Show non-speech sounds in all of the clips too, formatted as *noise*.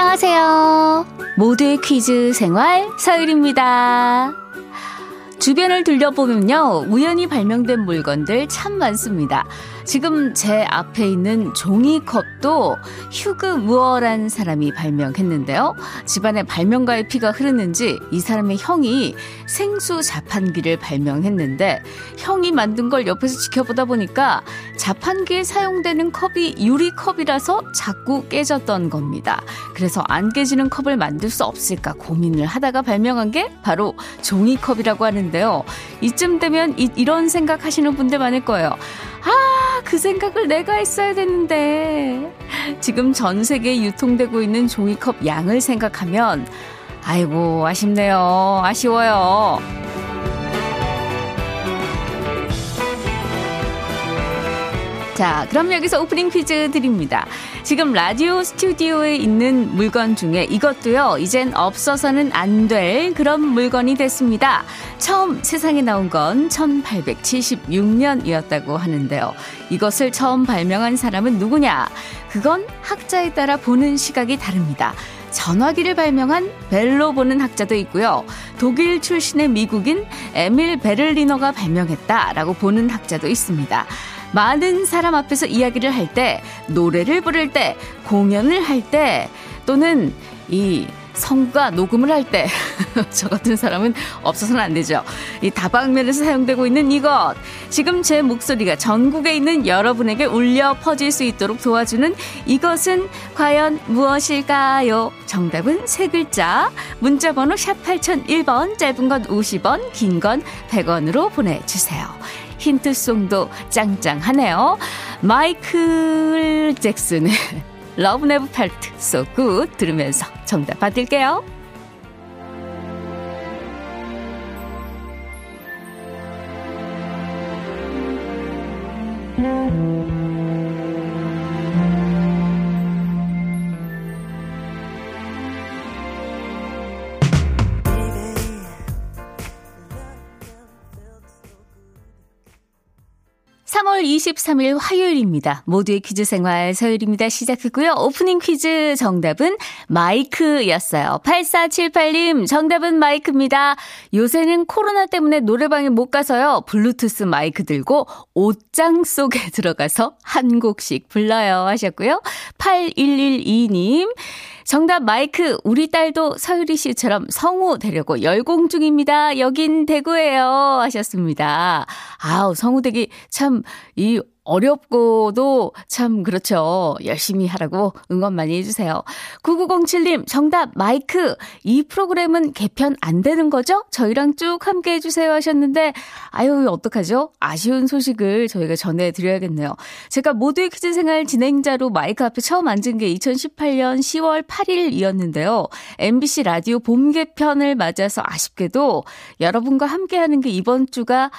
안녕하세요. 모두의 퀴즈 생활 서율입니다. 주변을 둘러보면요, 우연히 발명된 물건들 참 많습니다. 지금 제 앞에 있는 종이컵도 휴그 무어란 사람이 발명했는데요. 집안에 발명가의 피가 흐르는지 이 사람의 형이 생수 자판기를 발명했는데 형이 만든 걸 옆에서 지켜보다 보니까 자판기에 사용되는 컵이 유리컵이라서 자꾸 깨졌던 겁니다. 그래서 안 깨지는 컵을 만들 수 없을까 고민을 하다가 발명한 게 바로 종이컵이라고 하는데요. 이쯤 되면 이, 이런 생각 하시는 분들 많을 거예요. 아, 그 생각을 내가 했어야 됐는데. 지금 전 세계에 유통되고 있는 종이컵 양을 생각하면, 아이고, 아쉽네요. 아쉬워요. 자, 그럼 여기서 오프닝 퀴즈 드립니다. 지금 라디오 스튜디오에 있는 물건 중에 이것도요, 이젠 없어서는 안 될 그런 물건이 됐습니다. 처음 세상에 나온 건 1876년이었다고 하는데요. 이것을 처음 발명한 사람은 누구냐? 그건 학자에 따라 보는 시각이 다릅니다. 전화기를 발명한 벨로 보는 학자도 있고요. 독일 출신의 미국인 에밀 베를리너가 발명했다라고 보는 학자도 있습니다. 많은 사람 앞에서 이야기를 할 때, 노래를 부를 때, 공연을 할 때, 또는 이 성과 녹음을 할 때, *laughs* 저 같은 사람은 없어서는 안 되죠. 이 다방면에서 사용되고 있는 이것. 지금 제 목소리가 전국에 있는 여러분에게 울려 퍼질 수 있도록 도와주는 이것은 과연 무엇일까요? 정답은 세 글자. 문자번호 샵 8001번, 짧은 건 50원, 긴 건 100원으로 보내주세요. 힌트송도 짱짱하네요. 마이클 잭슨의 *laughs* Love Never Felt So Good 들으면서 정답 받을게요. 3월 23일 화요일입니다. 모두의 퀴즈 생활 서율입니다. 시작했고요. 오프닝 퀴즈 정답은 마이크였어요. 8478님 정답은 마이크입니다. 요새는 코로나 때문에 노래방에 못 가서요. 블루투스 마이크 들고 옷장 속에 들어가서 한 곡씩 불러요 하셨고요. 8112님 정답 마이크 우리 딸도 서유리 씨처럼 성우 되려고 열공 중입니다. 여긴 대구예요 하셨습니다. 아우 성우 되기 참 이 어렵고도 참 그렇죠. 열심히 하라고 응원 많이 해주세요. 9907님 정답 마이크 이 프로그램은 개편 안 되는 거죠? 저희랑 쭉 함께 해주세요 하셨는데 아유 어떡하죠? 아쉬운 소식을 저희가 전해드려야겠네요. 제가 모두의 퀴즈 생활 진행자로 마이크 앞에 처음 앉은 게 2018년 10월 8일이었는데요. MBC 라디오 봄 개편을 맞아서 아쉽게도 여러분과 함께 하는 게 이번 주가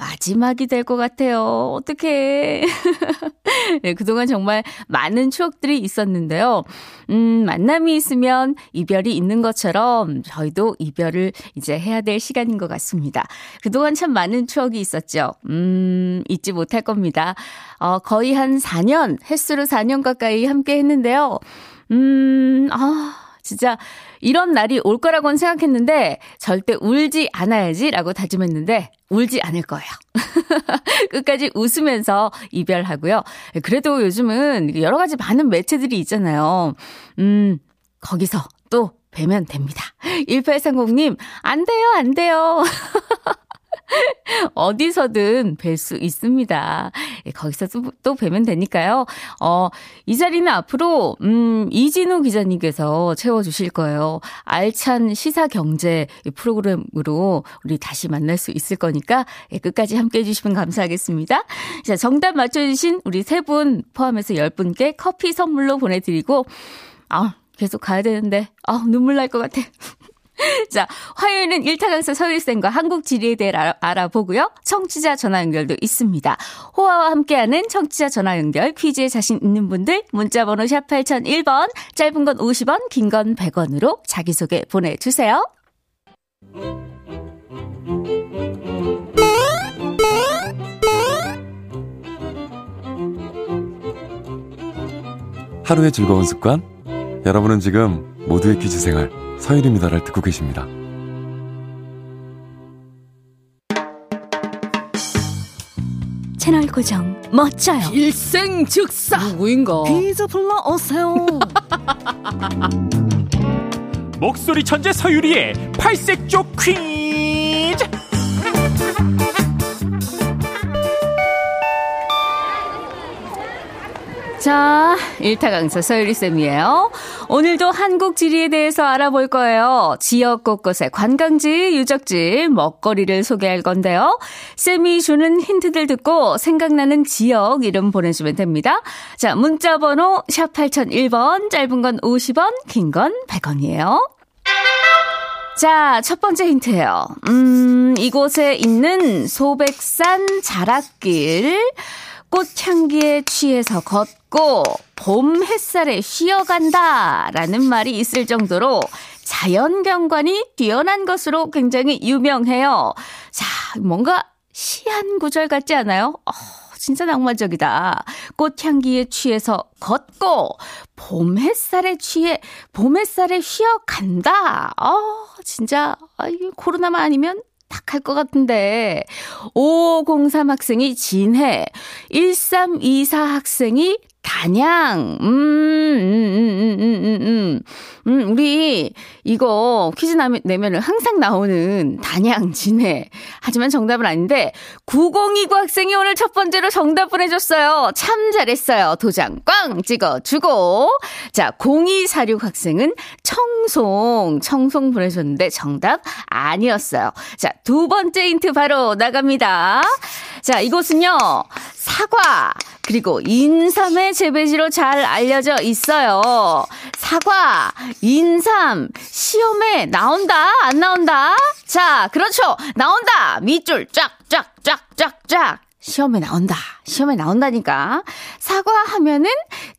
마지막이 될 것 같아요. 어떡해. *laughs* 네, 그동안 정말 많은 추억들이 있었는데요. 음, 만남이 있으면 이별이 있는 것처럼 저희도 이별을 이제 해야 될 시간인 것 같습니다. 그동안 참 많은 추억이 있었죠. 음, 잊지 못할 겁니다. 어, 거의 한 4년, 횟수로 4년 가까이 함께 했는데요. 음, 아, 진짜 이런 날이 올 거라고는 생각했는데 절대 울지 않아야지라고 다짐했는데 울지 않을 거예요. *laughs* 끝까지 웃으면서 이별하고요. 그래도 요즘은 여러 가지 많은 매체들이 있잖아요. 음, 거기서 또 뵈면 됩니다. *laughs* 1830님, 안 돼요, 안 돼요. *laughs* *laughs* 어디서든 뵐 수 있습니다. 예, 거기서 또, 또 뵈면 되니까요. 어, 이 자리는 앞으로, 음, 이진우 기자님께서 채워주실 거예요. 알찬 시사 경제 프로그램으로 우리 다시 만날 수 있을 거니까 예, 끝까지 함께 해주시면 감사하겠습니다. 자, 정답 맞춰주신 우리 세 분 포함해서 열 분께 커피 선물로 보내드리고, 아, 계속 가야 되는데, 아, 눈물 날 것 같아. *laughs* 자, 화요일은 일타 강사 서일쌤과 한국 지리에 대해 알아, 보고요 청취자 전화 연결도 있습니다. 호화와 함께하는 청취자 전화 연결 퀴즈에 자신 있는 분들 문자번호 샵 8001번 짧은 건 50원 긴 건 100원으로 자기소개 보내주세요. 하루의 즐거운 습관 여러분은 지금 모두의 퀴즈 생활 서유리입니다를 듣고 계십니다. 채널 고정 멋져요. 일생 즉사 누구인가? 퀴즈 불러오세요. 목소리 천재 서유리의 팔색조 퀴 자, 일타 강사 서유리쌤이에요. 오늘도 한국 지리에 대해서 알아볼 거예요. 지역 곳곳의 관광지, 유적지, 먹거리를 소개할 건데요. 쌤이 주는 힌트들 듣고 생각나는 지역 이름 보내주면 됩니다. 자, 문자 번호 샵 8001번, 짧은 건 50원, 긴 건 100원이에요. 자, 첫 번째 힌트예요. 음, 이곳에 있는 소백산 자락길. 꽃향기에 취해서 걷고 봄 햇살에 쉬어간다 라는 말이 있을 정도로 자연 경관이 뛰어난 것으로 굉장히 유명해요. 자, 뭔가 시한 구절 같지 않아요? 어, 진짜 낭만적이다. 꽃향기에 취해서 걷고 봄 햇살에 취해 봄 햇살에 쉬어간다. 어, 진짜 아, 코로나만 아니면 탁할것 같은데. 5503 학생이 진해, 1324 학생이 단양. 음, 음, 음, 음, 음, 음. 음, 우리 이거 퀴즈 내면은 항상 나오는 단양, 진해. 하지만 정답은 아닌데, 9029 학생이 오늘 첫 번째로 정답 보내줬어요. 참 잘했어요. 도장 꽝 찍어주고. 자, 0246 학생은 청송, 청송 보내줬는데 정답 아니었어요. 자, 두 번째 힌트 바로 나갑니다. 자, 이곳은요, 사과, 그리고 인삼의 재배지로 잘 알려져 있어요. 사과, 인삼, 시험에 나온다? 안 나온다? 자, 그렇죠. 나온다! 밑줄 쫙, 쫙, 쫙, 쫙, 쫙. 시험에 나온다. 시험에 나온다니까. 사과 하면은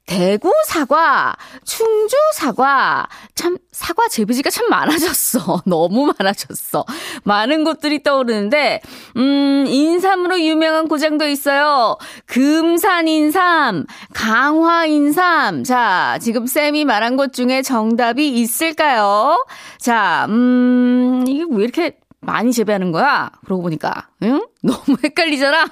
대구 사과, 충주 사과. 참, 사과 재배지가 참 많아졌어. *laughs* 너무 많아졌어. 많은 곳들이 떠오르는데, 음, 인삼으로 유명한 고장도 있어요. 금산 인삼, 강화 인삼. 자, 지금 쌤이 말한 곳 중에 정답이 있을까요? 자, 음, 이게 왜 이렇게 많이 재배하는 거야? 그러고 보니까, 응? *laughs* 너무 헷갈리잖아?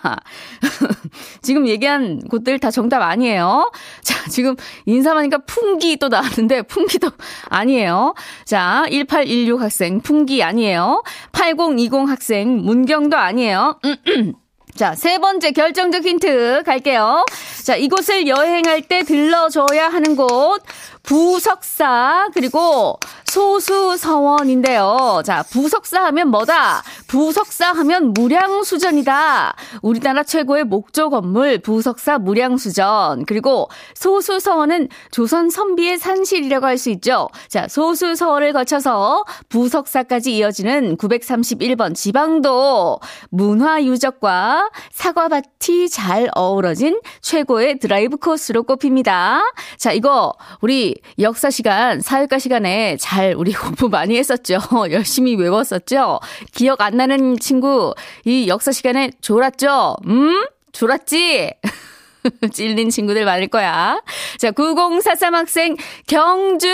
*laughs* 지금 얘기한 곳들 다 정답 아니에요. 자, 지금 인사하니까 풍기 또 나왔는데, 풍기도 *laughs* 아니에요. 자, 1816 학생, 풍기 아니에요. 8020 학생, 문경도 아니에요. *clears throat* 자, 세 번째 결정적 힌트 갈게요. 자, 이곳을 여행할 때 들러줘야 하는 곳. 부석사, 그리고 소수서원인데요. 자, 부석사 하면 뭐다? 부석사 하면 무량수전이다. 우리나라 최고의 목조 건물 부석사 무량수전. 그리고 소수서원은 조선 선비의 산실이라고 할 수 있죠. 자, 소수서원을 거쳐서 부석사까지 이어지는 931번 지방도 문화유적과 사과밭이 잘 어우러진 최고의 드라이브 코스로 꼽힙니다. 자, 이거 우리 역사 시간, 사회과 시간에 잘잘 우리 *laughs* 공부 많이 했었죠. *laughs* 열심히 외웠었죠. 기억 안 나는 친구 이 역사 시간에 졸았죠? 음? 졸았지? *laughs* 찔린 친구들 많을 거야. 자, 9043 학생 경주,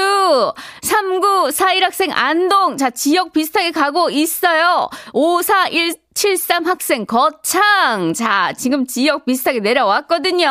3941 학생 안동. 자, 지역 비슷하게 가고 있어요. 541 73 학생 거창. 자, 지금 지역 비슷하게 내려왔거든요.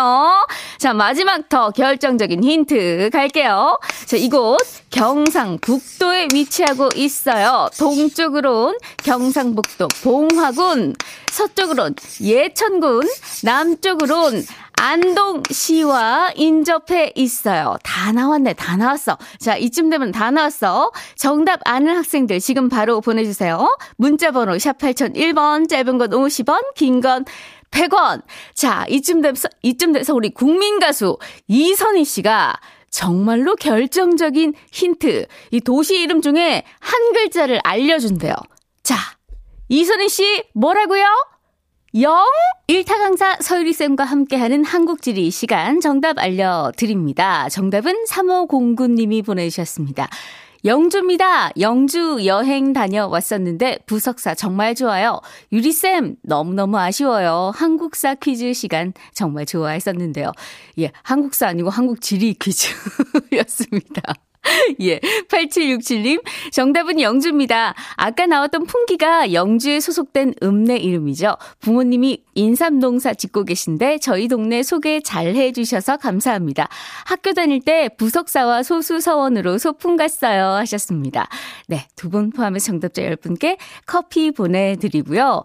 자, 마지막 더 결정적인 힌트 갈게요. 자, 이곳 경상북도에 위치하고 있어요. 동쪽으론 경상북도 봉화군, 서쪽으론 예천군, 남쪽으론 안동시와 인접해 있어요. 다 나왔네, 다 나왔어. 자, 이쯤 되면 다 나왔어. 정답 아는 학생들 지금 바로 보내주세요. 문자번호 샵 8001번, 짧은 건 50원, 긴 건 100원. 자, 이쯤 돼서, 이쯤 돼서 우리 국민 가수 이선희 씨가 정말로 결정적인 힌트. 이 도시 이름 중에 한 글자를 알려준대요. 자, 이선희 씨, 뭐라고요? 영 1타 강사 서유리 쌤과 함께하는 한국지리 시간 정답 알려드립니다. 정답은 3509님이 보내주셨습니다. 영주입니다. 영주 여행 다녀왔었는데 부석사 정말 좋아요. 유리쌤 너무너무 아쉬워요. 한국사 퀴즈 시간 정말 좋아했었는데요. 예, 한국사 아니고 한국 지리 퀴즈였습니다. *laughs* 예. 8767님, 정답은 영주입니다. 아까 나왔던 풍기가 영주에 소속된 읍내 이름이죠. 부모님이 인삼농사 짓고 계신데 저희 동네 소개 잘 해주셔서 감사합니다. 학교 다닐 때 부석사와 소수서원으로 소풍 갔어요. 하셨습니다. 네. 두 분 포함해서 정답자 10분께 커피 보내드리고요.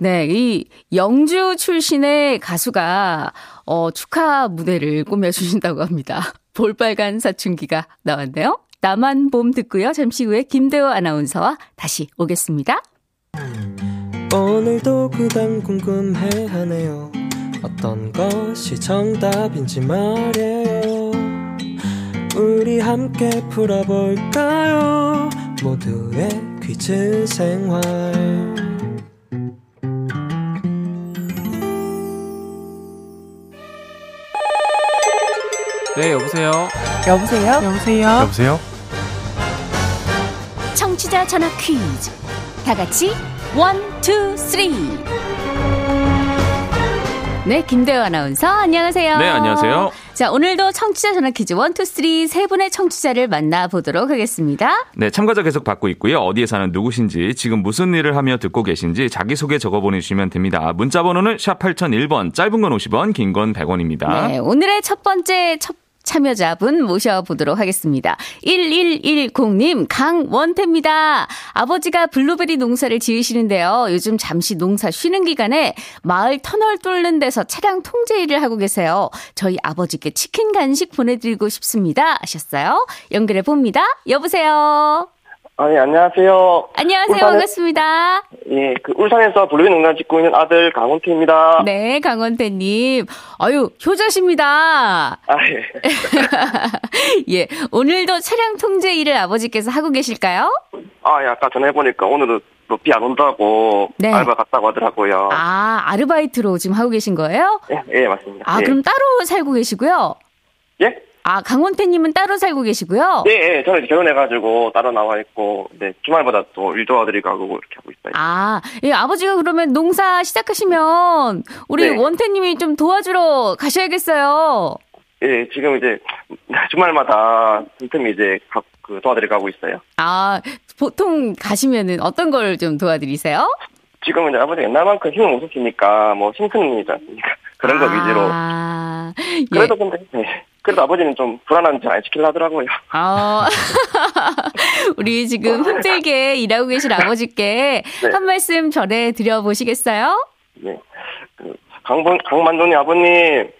네. 이 영주 출신의 가수가 어, 축하 무대를 꾸며주신다고 합니다. 볼빨간 사춘기가 나왔네요. 나만 봄 듣고요. 잠시 후에 김대호 아나운서와 다시 오겠습니다. 오늘도 그단 궁금해하네요. 어떤 것이 정답인지 말이에요. 우리 함께 풀어볼까요? 모두의 퀴즈 생활. 네, 여보세요. 여보세요? 여보세요? 여보세요? 청취자 전화 퀴즈. 다 같이 one, two, three. 네, 김대호 아나운서 안녕하세요. 네, 안녕하세요. 자, 오늘도 청취자 전화 퀴즈 one, two, three 세 분의 청취자를 만나보도록 하겠습니다. 네, 참가자 계속 받고 있고요. 어디에 사는 누구신지, 지금 무슨 일을 하며 듣고 계신지 자기소개 적어 보내주시면 됩니다. 문자 번호는 샵 8001번, 짧은 건 50원, 긴 건 100원입니다. 네, 오늘의 첫 번째 첫 참여자분 모셔보도록 하겠습니다. 1110님, 강원태입니다. 아버지가 블루베리 농사를 지으시는데요. 요즘 잠시 농사 쉬는 기간에 마을 터널 뚫는 데서 차량 통제 일을 하고 계세요. 저희 아버지께 치킨 간식 보내드리고 싶습니다. 하셨어요. 연결해 봅니다. 여보세요. 아, 예, 안녕하세요. 안녕하세요. 울산에- 반갑습니다. 예, 그 울산에서 블루베리 농장 짓고 있는 아들 강원태입니다. 네, 강원태님. 아유, 효자십니다. 아, 예. *laughs* 예, 오늘도 차량 통제 일을 아버지께서 하고 계실까요? 아, 예, 아까 전화해보니까 오늘은 비안 온다고 네. 알바 갔다고 하더라고요. 아, 아르바이트로 지금 하고 계신 거예요? 예, 예, 맞습니다. 아, 예. 그럼 따로 살고 계시고요? 예? 아, 강원태님은 따로 살고 계시고요? 예, 예, 저는 결혼해가지고 따로 나와 있고, 네, 주말마다 또 일 도와드리고 하고 이렇게 하고 있어요. 아, 예, 아버지가 그러면 농사 시작하시면 우리 네. 원태님이 좀 도와주러 가셔야겠어요. 예, 지금 이제 주말마다 틈틈이 이제 가, 그 도와드리고 하고 있어요. 아, 보통 가시면은 어떤 걸 좀 도와드리세요? 지금은 이제 아버지 옛날만큼 힘을 못 쓰시니까 뭐 힘큰일이지 않습니까? 그런 거 위주로. 아, 예. 그래도 근데, 네. 그래도 아버지는 좀 불안한지 안 시키려 하더라고요. 아, *laughs* 우리 지금 힘들게 일하고 계신 아버지께 네. 한 말씀 전해 드려 보시겠어요? 네. 그 강번, 강만돈이 아버님,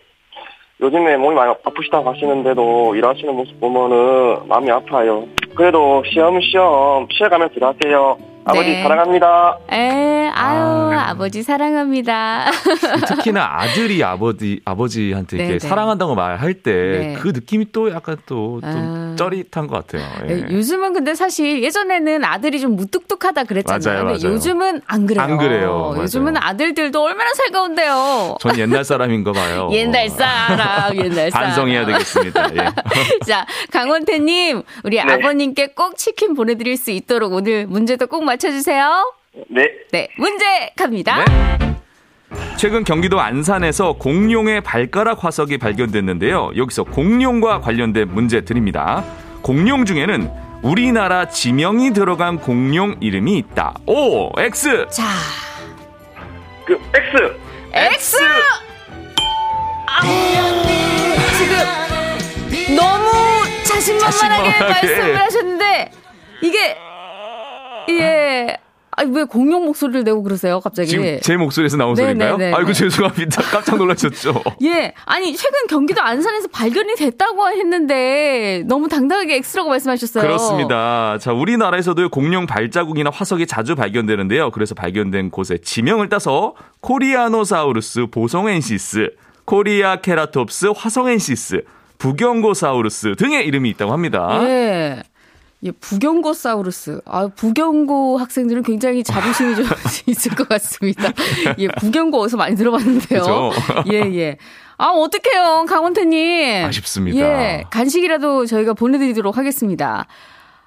요즘에 몸이 많이 아프시다고 하시는데도 일하시는 모습 보면은 마음이 아파요. 그래도 시험 시험 쉬어가면서 일하세요. 아버지 네. 사랑합니다. 에, 아유, 아... 버지 사랑합니다. *laughs* 특히나 아들이 아버지 아버지한테 이렇게 네, 네. 사랑한다고 말할 때그 네. 느낌이 또 약간 또, 좀 아. 쩌릿한 것 같아요. 예. 예, 요즘은 근데 사실 예전에는 아들이 좀 무뚝뚝하다 그랬잖아요. 맞아요, 맞아요. 요즘은 안 그래요. 안 그래요, 맞아요. 요즘은 아들들도 얼마나 살가운데요. 전 옛날 사람인 가 봐요. *laughs* 옛날 사람, 옛날 사람. 반성해야 되겠습니다. 예. *laughs* 자, 강원태님, 우리 네. 아버님께 꼭 치킨 보내드릴 수 있도록 오늘 문제도 꼭 맞춰주세요. 네. 네, 문제 갑니다. 네. 최근 경기도 안산에서 공룡의 발가락 화석이 발견됐는데요. 여기서 공룡과 관련된 문제 드립니다. 공룡 중에는 우리나라 지명이 들어간 공룡 이름이 있다. O, X. 자, 그, X! X! 아, 지금 너무 자신만만하게 자신만만하게. 말씀을 하셨는데, 이게, 예. 아, 왜 공룡 목소리를 내고 그러세요, 갑자기? 지금 제 목소리에서 나온 네, 소리인가요? 네, 네, 아이고 네. 죄송합니다. *laughs* 깜짝 놀라셨죠? *laughs* 예. 아니, 최근 경기도 안산에서 발견이 됐다고 했는데, 너무 당당하게 X라고 말씀하셨어요. 그렇습니다. 자, 우리나라에서도 공룡 발자국이나 화석이 자주 발견되는데요. 그래서 발견된 곳의 지명을 따서 코리아노사우루스 보성엔시스, 코리아 케라톱스 화성엔시스, 부경고사우루스 등의 이름이 있다고 합니다. 예. 예, 부경고사우루스. 아, 부경고 학생들은 굉장히 자부심이 좀 *laughs* *laughs* 있을 것 같습니다. 예, 부경고 어디서 많이 들어봤는데요. 그죠? 예, 예. 아, 어떡해요, 강원태님. 아쉽습니다. 예, 간식이라도 저희가 보내드리도록 하겠습니다.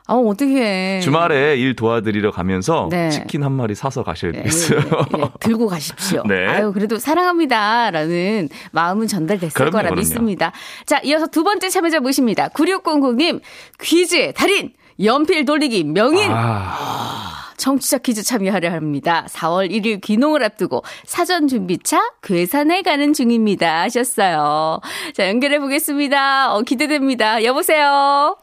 아, 어떻게 주말에 일 도와드리러 가면서 네. 치킨 한 마리 사서 가셔야 예, 되겠어요. 예, 예. 들고 가십시오. *laughs* 네. 아유, 그래도 사랑합니다라는 마음은 전달됐을 그럼요, 거라 그럼요. 믿습니다. 자, 이어서 두 번째 참여자 모십니다. 9600님, 퀴즈 달인, 연필 돌리기 명인, 아, 청취자 퀴즈 참여하려 합니다. 4월 1일 귀농을 앞두고 사전 준비차 괴산에 가는 중입니다. 하셨어요. 자, 연결해 보겠습니다. 어, 기대됩니다. 여보세요?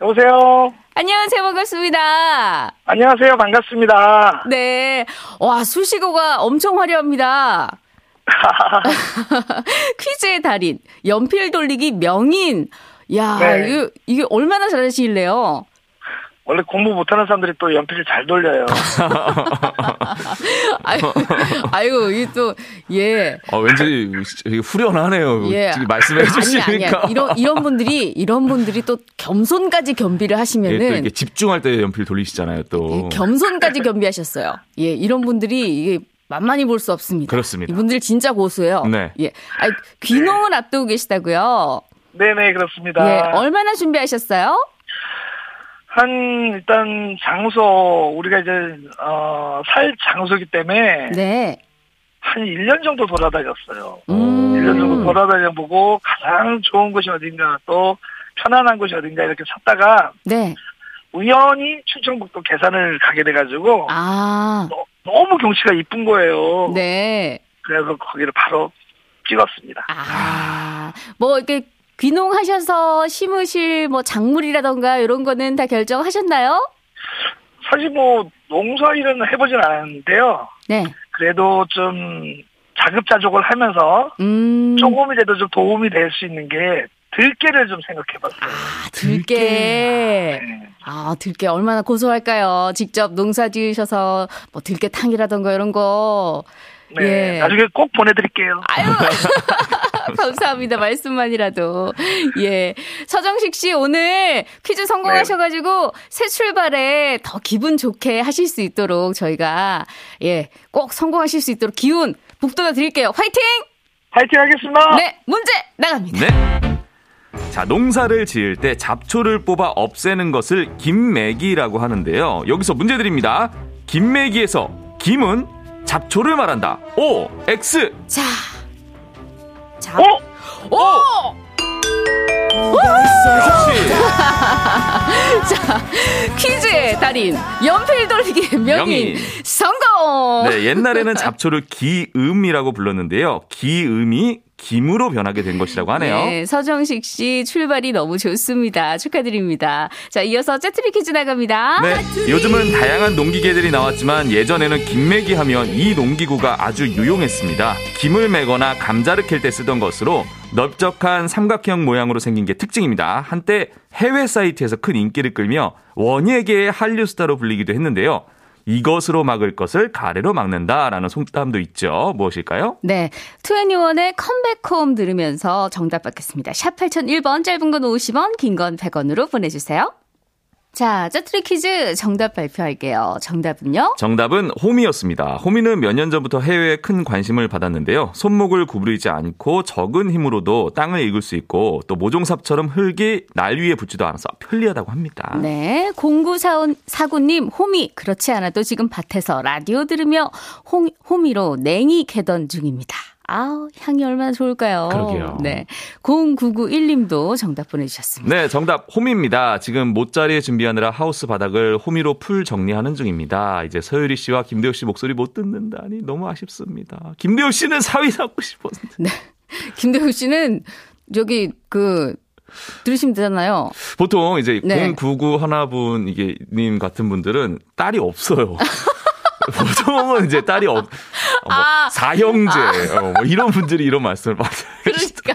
여보세요. 안녕하세요. 반갑습니다. 안녕하세요. 반갑습니다. 네. 와, 수식어가 엄청 화려합니다. *laughs* 퀴즈의 달인, 연필 돌리기 명인. 야, 네. 이거, 이게 얼마나 잘하실래요? 원래 공부 못하는 사람들이 또 연필을 잘 돌려요. *laughs* 아유, 아유, 이게 또, 예. 어, 왠지 후련하네요. 예. 지금 말씀해 주시니까. 아니야. 이런, 이런 분들이, 이런 분들이 또 겸손까지 겸비를 예, 또 하시면은. 이렇게 집중할 때 연필 돌리시잖아요, 또. 예, 겸손까지 겸비하셨어요. 예, 이런 분들이 이게 만만히 볼 수 없습니다. 그렇습니다. 이분들 진짜 고수예요. 네. 예. 아 귀농을 앞두고 계시다고요? 네네, 그렇습니다. 예. 얼마나 준비하셨어요? 한, 일단, 장소, 우리가 이제, 어, 살 장소기 때문에, 네. 한 1년 정도 돌아다녔어요. 음. 1년 정도 돌아다녀 보고, 가장 좋은 곳이 어딘가, 또, 편안한 곳이 어딘가, 이렇게 찾다가, 네. 우연히 충청북도 계산을 가게 돼 가지고, 아. 너, 너무 경치가 이쁜 거예요. 네. 그래서 거기를 바로 찍었습니다. 아. 뭐 이렇게 귀농하셔서 심으실 뭐 작물이라던가 이런 거는 다 결정하셨나요? 사실 뭐 농사 일은 해보진 않았는데요. 네. 그래도 좀 자급자족을 하면서 음. 조금이라도 좀 도움이 될 수 있는 게 들깨를 좀 생각해봤어요. 아, 들깨. 아, 들깨 얼마나 고소할까요? 직접 농사 지으셔서 뭐 들깨탕이라던가 이런 거. 네, 예. 나중에 꼭 보내드릴게요. 아유. *laughs* 감사합니다. 말씀만이라도. 예. 서정식 씨 오늘 퀴즈 성공하셔가지고 새 출발에 더 기분 좋게 하실 수 있도록 저희가 예. 꼭 성공하실 수 있도록 기운 북돋아 드릴게요. 화이팅! 파이팅 하겠습니다. 네. 문제 나갑니다. 네. 자, 농사를 지을 때 잡초를 뽑아 없애는 것을 김매기라고 하는데요. 여기서 문제 드립니다. 김매기에서 김은 잡초를 말한다. O, X. 자. 자. 어? 오! 역시 *laughs* 자, 퀴즈의 달인, 연필 돌리기 *laughs* 명인, 명인. 성공! 네, 옛날에는 잡초를 기음이라고 불렀는데요. 기음이 김으로 변하게 된 것이라고 하네요. 네, 서정식 씨 출발이 너무 좋습니다. 축하드립니다. 자, 이어서 짜투리 퀴즈 나갑니다. 네, 요즘은 다양한 농기계들이 나왔지만 예전에는 김매기 하면 이 농기구가 아주 유용했습니다. 김을 매거나 감자를 캘 때 쓰던 것으로 넓적한 삼각형 모양으로 생긴 게 특징입니다. 한때 해외 사이트에서 큰 인기를 끌며 원예계의 한류 스타로 불리기도 했는데요. 이것으로 막을 것을 가래로 막는다라는 속담도 있죠. 무엇일까요? 네, 투애니원의 컴백홈 들으면서 정답 받겠습니다. 샵 8001번, 짧은 건 50원, 긴 건 100원으로 보내주세요. 자, 짜투리 퀴즈 정답 발표할게요. 정답은요? 정답은 호미였습니다. 호미는 몇 년 전부터 해외에 큰 관심을 받았는데요. 손목을 구부리지 않고 적은 힘으로도 땅을 읽을 수 있고 또 모종삽처럼 흙이 날 위에 붙지도 않아서 편리하다고 합니다. 네, 0949님, 호미. 그렇지 않아도 지금 밭에서 라디오 들으며 호, 호미로 냉이 캐던 중입니다. 아우, 향이 얼마나 좋을까요? 그러게요. 네. 0991님도 정답 보내주셨습니다. 네, 정답 호미입니다. 지금 못자리에 준비하느라 하우스 바닥을 호미로 풀 정리하는 중입니다. 이제 서유리 씨와 김대호 씨 목소리 못 듣는다니 너무 아쉽습니다. 김대호 씨는 사위 잡고 싶었는데. 네. *laughs* 김대우 씨는 저기 그 들으시면 되잖아요. 보통 이제 네. 099 하나분 이게 님 같은 분들은 딸이 없어요. *laughs* *laughs* 보통은 이제 딸이 없, 어, 뭐 아. 사형제 어, 뭐 이런 분들이 이런 말씀을 많이 그러니까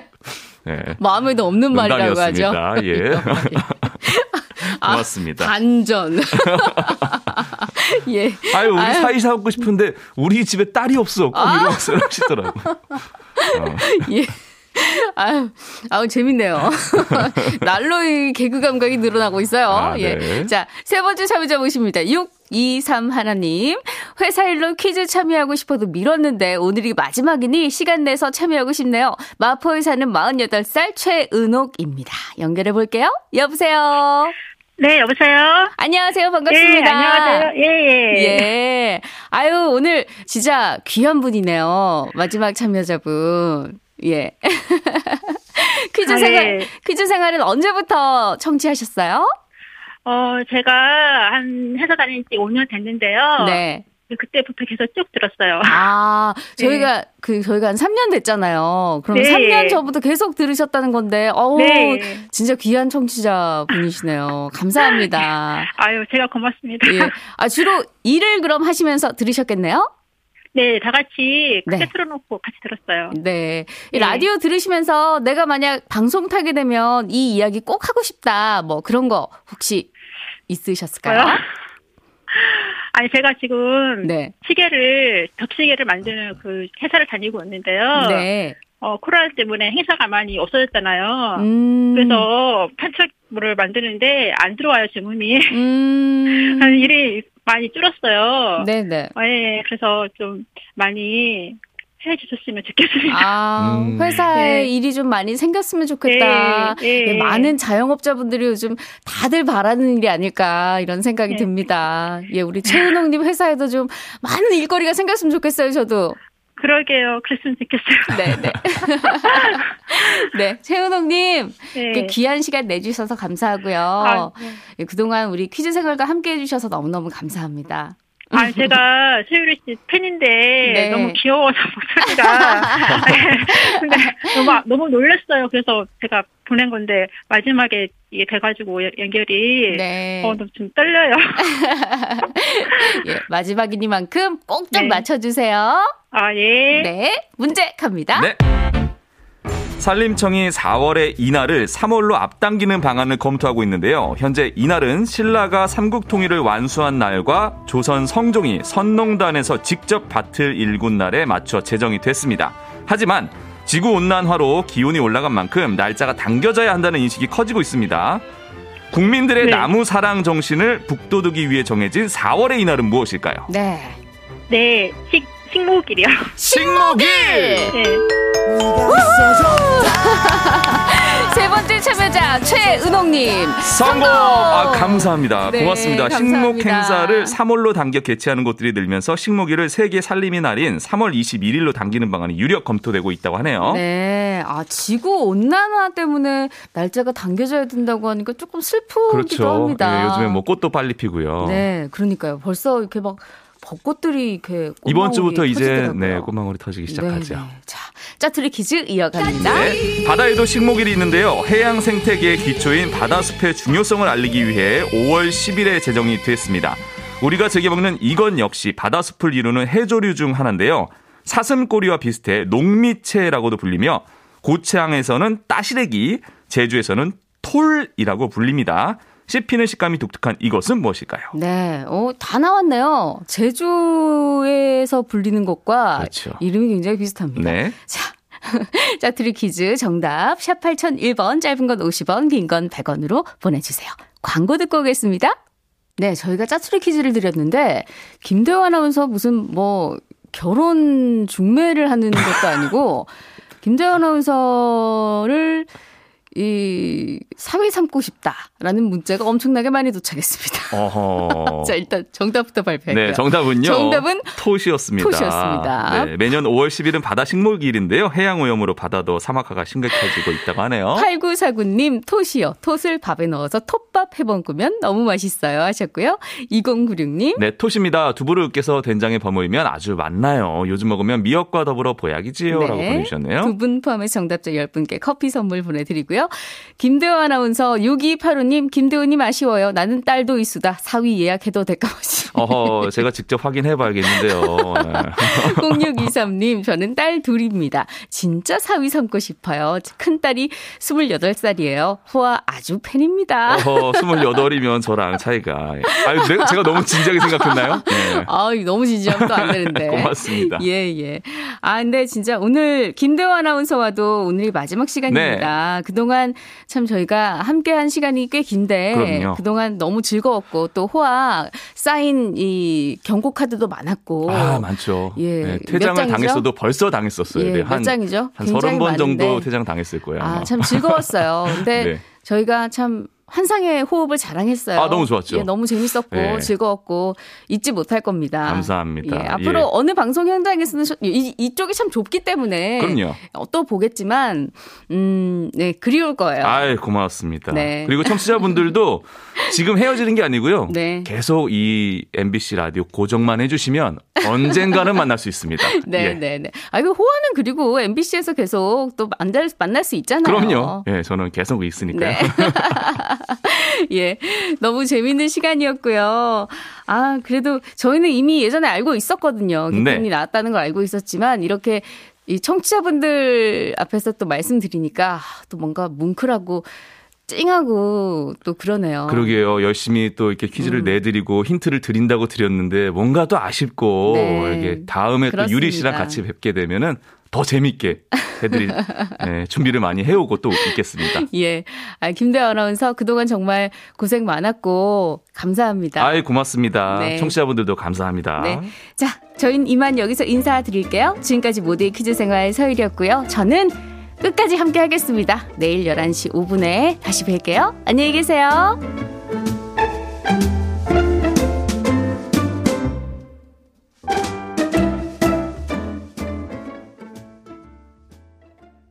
네. 마음에도 없는 말이라고 하죠. 농담이었습니다. 예. *laughs* 아, 고맙습니다. 반전. *laughs* 예. 아유 우리 아유. 사이 사고 싶은데 우리 집에 딸이 없어. 꼭 아. 이런 말씀을 하시더라고요. 예. 아유, 아우, 재밌네요. 날로 이 개그 감각이 늘어나고 있어요. 아, 네. 예. 자, 세 번째 참여자 모십니다. 623 하나님. 회사 일로 퀴즈 참여하고 싶어도 미뤘는데 오늘이 마지막이니 시간 내서 참여하고 싶네요. 마포에 사는 48살 최은옥입니다. 연결해 볼게요. 여보세요? 네, 여보세요? 안녕하세요. 반갑습니다. 예, 안녕하세요. 예, 예. 예. 아유, 오늘 진짜 귀한 분이네요. 마지막 참여자분. 예. *laughs* 퀴즈 아, 생활, 예. 퀴즈 생활은 언제부터 청취하셨어요? 어, 제가 한 회사 다닌 지 5년 됐는데요. 네. 그때부터 계속 쭉 들었어요. 아, *laughs* 저희가, 그, 저희가 한 3년 됐잖아요. 그럼 네. 3년 전부터 계속 들으셨다는 건데, 어우, 네. 진짜 귀한 청취자 분이시네요. 감사합니다. *laughs* 아유, 제가 고맙습니다. 예. 아, 주로 일을 그럼 하시면서 들으셨겠네요? 네, 다 같이 크게 네. 틀어놓고 같이 들었어요. 네. 이 네. 라디오 들으시면서 내가 만약 방송 타게 되면 이 이야기 꼭 하고 싶다. 뭐 그런 거 혹시 있으셨을까요? 뭐요? 아니, 제가 지금 네. 시계를, 접시계를 만드는 그 회사를 다니고 있는데요. 네. 어, 코로나 때문에 행사가 많이 없어졌잖아요. 음. 그래서 판촉물을 만드는데 안 들어와요, 주문이. 음. 한 *laughs* 일이 많이 줄었어요. 네네. 어, 예, 그래서 좀 많이 해 주셨으면 좋겠습니다. 아, 음. 회사에 네. 일이 좀 많이 생겼으면 좋겠다. 네, 네. 예, 많은 자영업자분들이 요즘 다들 바라는 일이 아닐까 이런 생각이 네. 듭니다. 예, 우리 최은홍님 회사에도 좀 많은 일거리가 생겼으면 좋겠어요, 저도. 그러게요. 그랬으면 좋겠어요. 네, 네. *laughs* 네, 최은홍님. 네. 이렇게 귀한 시간 내주셔서 감사하고요. 아, 네. 예, 그동안 우리 퀴즈 생활과 함께 해주셔서 너무너무 감사합니다. 아, 제가 세유리 씨 팬인데 네. 너무 귀여워서 *laughs* 목소리가 근데 너무 너무 놀랐어요. 그래서 제가 보낸 건데 마지막에 이게 돼가지고 연- 연결이 네. 어, 너무 좀 떨려요. *laughs* 예, 마지막이니만큼 꼭좀 네. 맞춰주세요. 아 예. 네, 문제 갑니다. 네. 산림청이 4월에 이날을 3월로 앞당기는 방안을 검토하고 있는데요. 현재 이날은 신라가 삼국 통일을 완수한 날과 조선 성종이 선농단에서 직접 밭을 일군 날에 맞춰 제정이 됐습니다. 하지만 지구 온난화로 기온이 올라간 만큼 날짜가 당겨져야 한다는 인식이 커지고 있습니다. 국민들의 네. 나무 사랑 정신을 북돋우기 위해 정해진 4월의 이날은 무엇일까요? 네. 네. 식 식목일이요. 식목일! 네. *laughs* 세 번째 참여자 최은옥님. 성공! 아, 감사합니다. 네, 고맙습니다. 감사합니다. 식목 행사를 3월로 당겨 개최하는 곳들이 늘면서 식목일을 세계 살림의 날인 3월 21일로 당기는 방안이 유력 검토되고 있다고 하네요. 네. 아, 지구 온난화 때문에 날짜가 당겨져야 된다고 하니까 조금 슬프기도 그렇죠. 합니다. 예, 요즘에 뭐 꽃도 빨리 피고요. 네, 그러니까요. 벌써 이렇게 막 벚꽃들이 이렇게 이번 꽃망울이 주부터 이제 터지더라고요. 네, 꽃망울이 터지기 시작하죠. 네, 네. 자, 짜투리 퀴즈 이어갑니다. 네, 바다에도 식목일이 있는데요. 해양 생태계의 기초인 바다숲의 중요성을 알리기 위해 5월 10일에 제정이 됐습니다. 우리가 즐겨 먹는 이건 역시 바다숲을 이루는 해조류 중 하나인데요. 사슴꼬리와 비슷해 농미채라고도 불리며 고창에서는 따시래기, 제주에서는 톨이라고 불립니다. 씹히는 식감이 독특한 이것은 무엇일까요? 네, 어, 다 나왔네요. 제주에서 불리는 것과 그렇죠. 이름이 굉장히 비슷합니다. 네. 자, *laughs* 짜투리 퀴즈 정답 샵 8001번 짧은 건 50원 긴 건 100원으로 보내주세요. 광고 듣고 오겠습니다. 네, 저희가 짜투리 퀴즈를 드렸는데 김대호 아나운서 무슨 뭐 결혼 중매를 하는 것도 아니고 *laughs* 김대호 아나운서를 이 사회 삼고 싶다라는 문자가 엄청나게 많이 도착했습니다. 어허. *laughs* 자, 일단 정답부터 발표할게요. 네, 정답은요. 정답은 톳이었습니다. 톳이었습니다. 네, 매년 5월 10일은 바다 식목일인데요. 해양 오염으로 바다도 사막화가 심각해지고 있다고 하네요. 8949님, 톳이요. 톳을 밥에 넣어서 톱밥 해 먹으면 너무 맛있어요. 하셨고요. 2096님, 네, 톳입니다. 두부를 으깨서 된장에 버무리면 아주 맛나요. 요즘 먹으면 미역과 더불어 보약이지요. 라고 보내주셨네요. 두 분 포함해서 정답자 10분께 커피 선물 보내드리고요. 김대호 아나운서 6285님, 김대호님 아쉬워요. 나는 딸도 있수다. 사위 예약해도 될까 보지. 어허, 제가 직접 확인해 봐야겠는데요. *laughs* 네. 0623님, 저는 딸 둘입니다. 진짜 사위 삼고 싶어요. 큰딸이 28살이에요. 후아 아주 팬입니다. 어허, 28이면 저랑 차이가. 아유, 내가- 제가 너무 진지하게 생각했나요? 네. 아, 너무 진지하면 또 안 되는데. *laughs* 고맙습니다. 예, 예. 아, 근데 진짜 오늘 김대호 아나운서와도 오늘이 마지막 시간입니다. 네. 그동안 참 저희가 함께 한 시간이 꽤 긴데 그럼요. 그동안 너무 즐거웠고 또 호화 사인 이 경고 카드도 많았고 아, 많죠. 예. 네, 몇 퇴장을? 당했어도 벌써 당했었어요. 예, 네, 몇 장이죠? 한 굉장히 30번 정도. 퇴장 당했을 거예요. 아마. 아, 참 즐거웠어요. *laughs* 근데 네. 저희가 참 환상의 호흡을 자랑했어요. 아, 너무 좋았죠. 예, 너무 재밌었고 예. 즐거웠고 잊지 못할 겁니다. 감사합니다. 예, 앞으로 예. 어느 방송 현장에서는 저- 이, 이쪽이 참 좁기 때문에 그럼요. 어, 또 보겠지만 음, 네, 그리울 거예요. 아이, 고맙습니다. 네. 그리고 청취자분들도 *laughs* 지금 헤어지는 게 아니고요. 네. 계속 이 MBC 라디오 고정만 해 주시면 언젠가는 만날 수 있습니다. *laughs* 네, 예. 네, 네. 아, 그 호화는 그리고 MBC에서 계속 또 만날, 만날 수 있잖아요. 그럼요. 예, 저는 계속 있으니까요. 네. *laughs* 예. 너무 재밌는 시간이었고요. 아, 그래도 저희는 이미 예전에 알고 있었거든요. 네. 개편이 나왔다는 걸 알고 있었지만, 이렇게 이 청취자분들 앞에서 또 말씀드리니까 아, 또 뭔가 뭉클하고 찡하고 또 그러네요. 그러게요. 열심히 또 이렇게 퀴즈를 음. 내드리고 힌트를 드린다고 드렸는데 뭔가 또 아쉽고 네. 이게 다음에 또 유리 씨랑 그렇습니다. 같이 뵙게 되면은 더 재밌게 해드릴 예, *laughs* 준비를 많이 해오고 또 있겠습니다. 예. 아, 김대화 아나운서 그동안 정말 고생 많았고, 감사합니다. 아이 고맙습니다. 네. 청취자분들도 감사합니다. 네. 자, 저희는 이만 여기서 인사드릴게요. 지금까지 모두의 퀴즈 생활 서일이었고요. 저는 끝까지 함께 하겠습니다. 내일 11시 5분에 다시 뵐게요. 안녕히 계세요.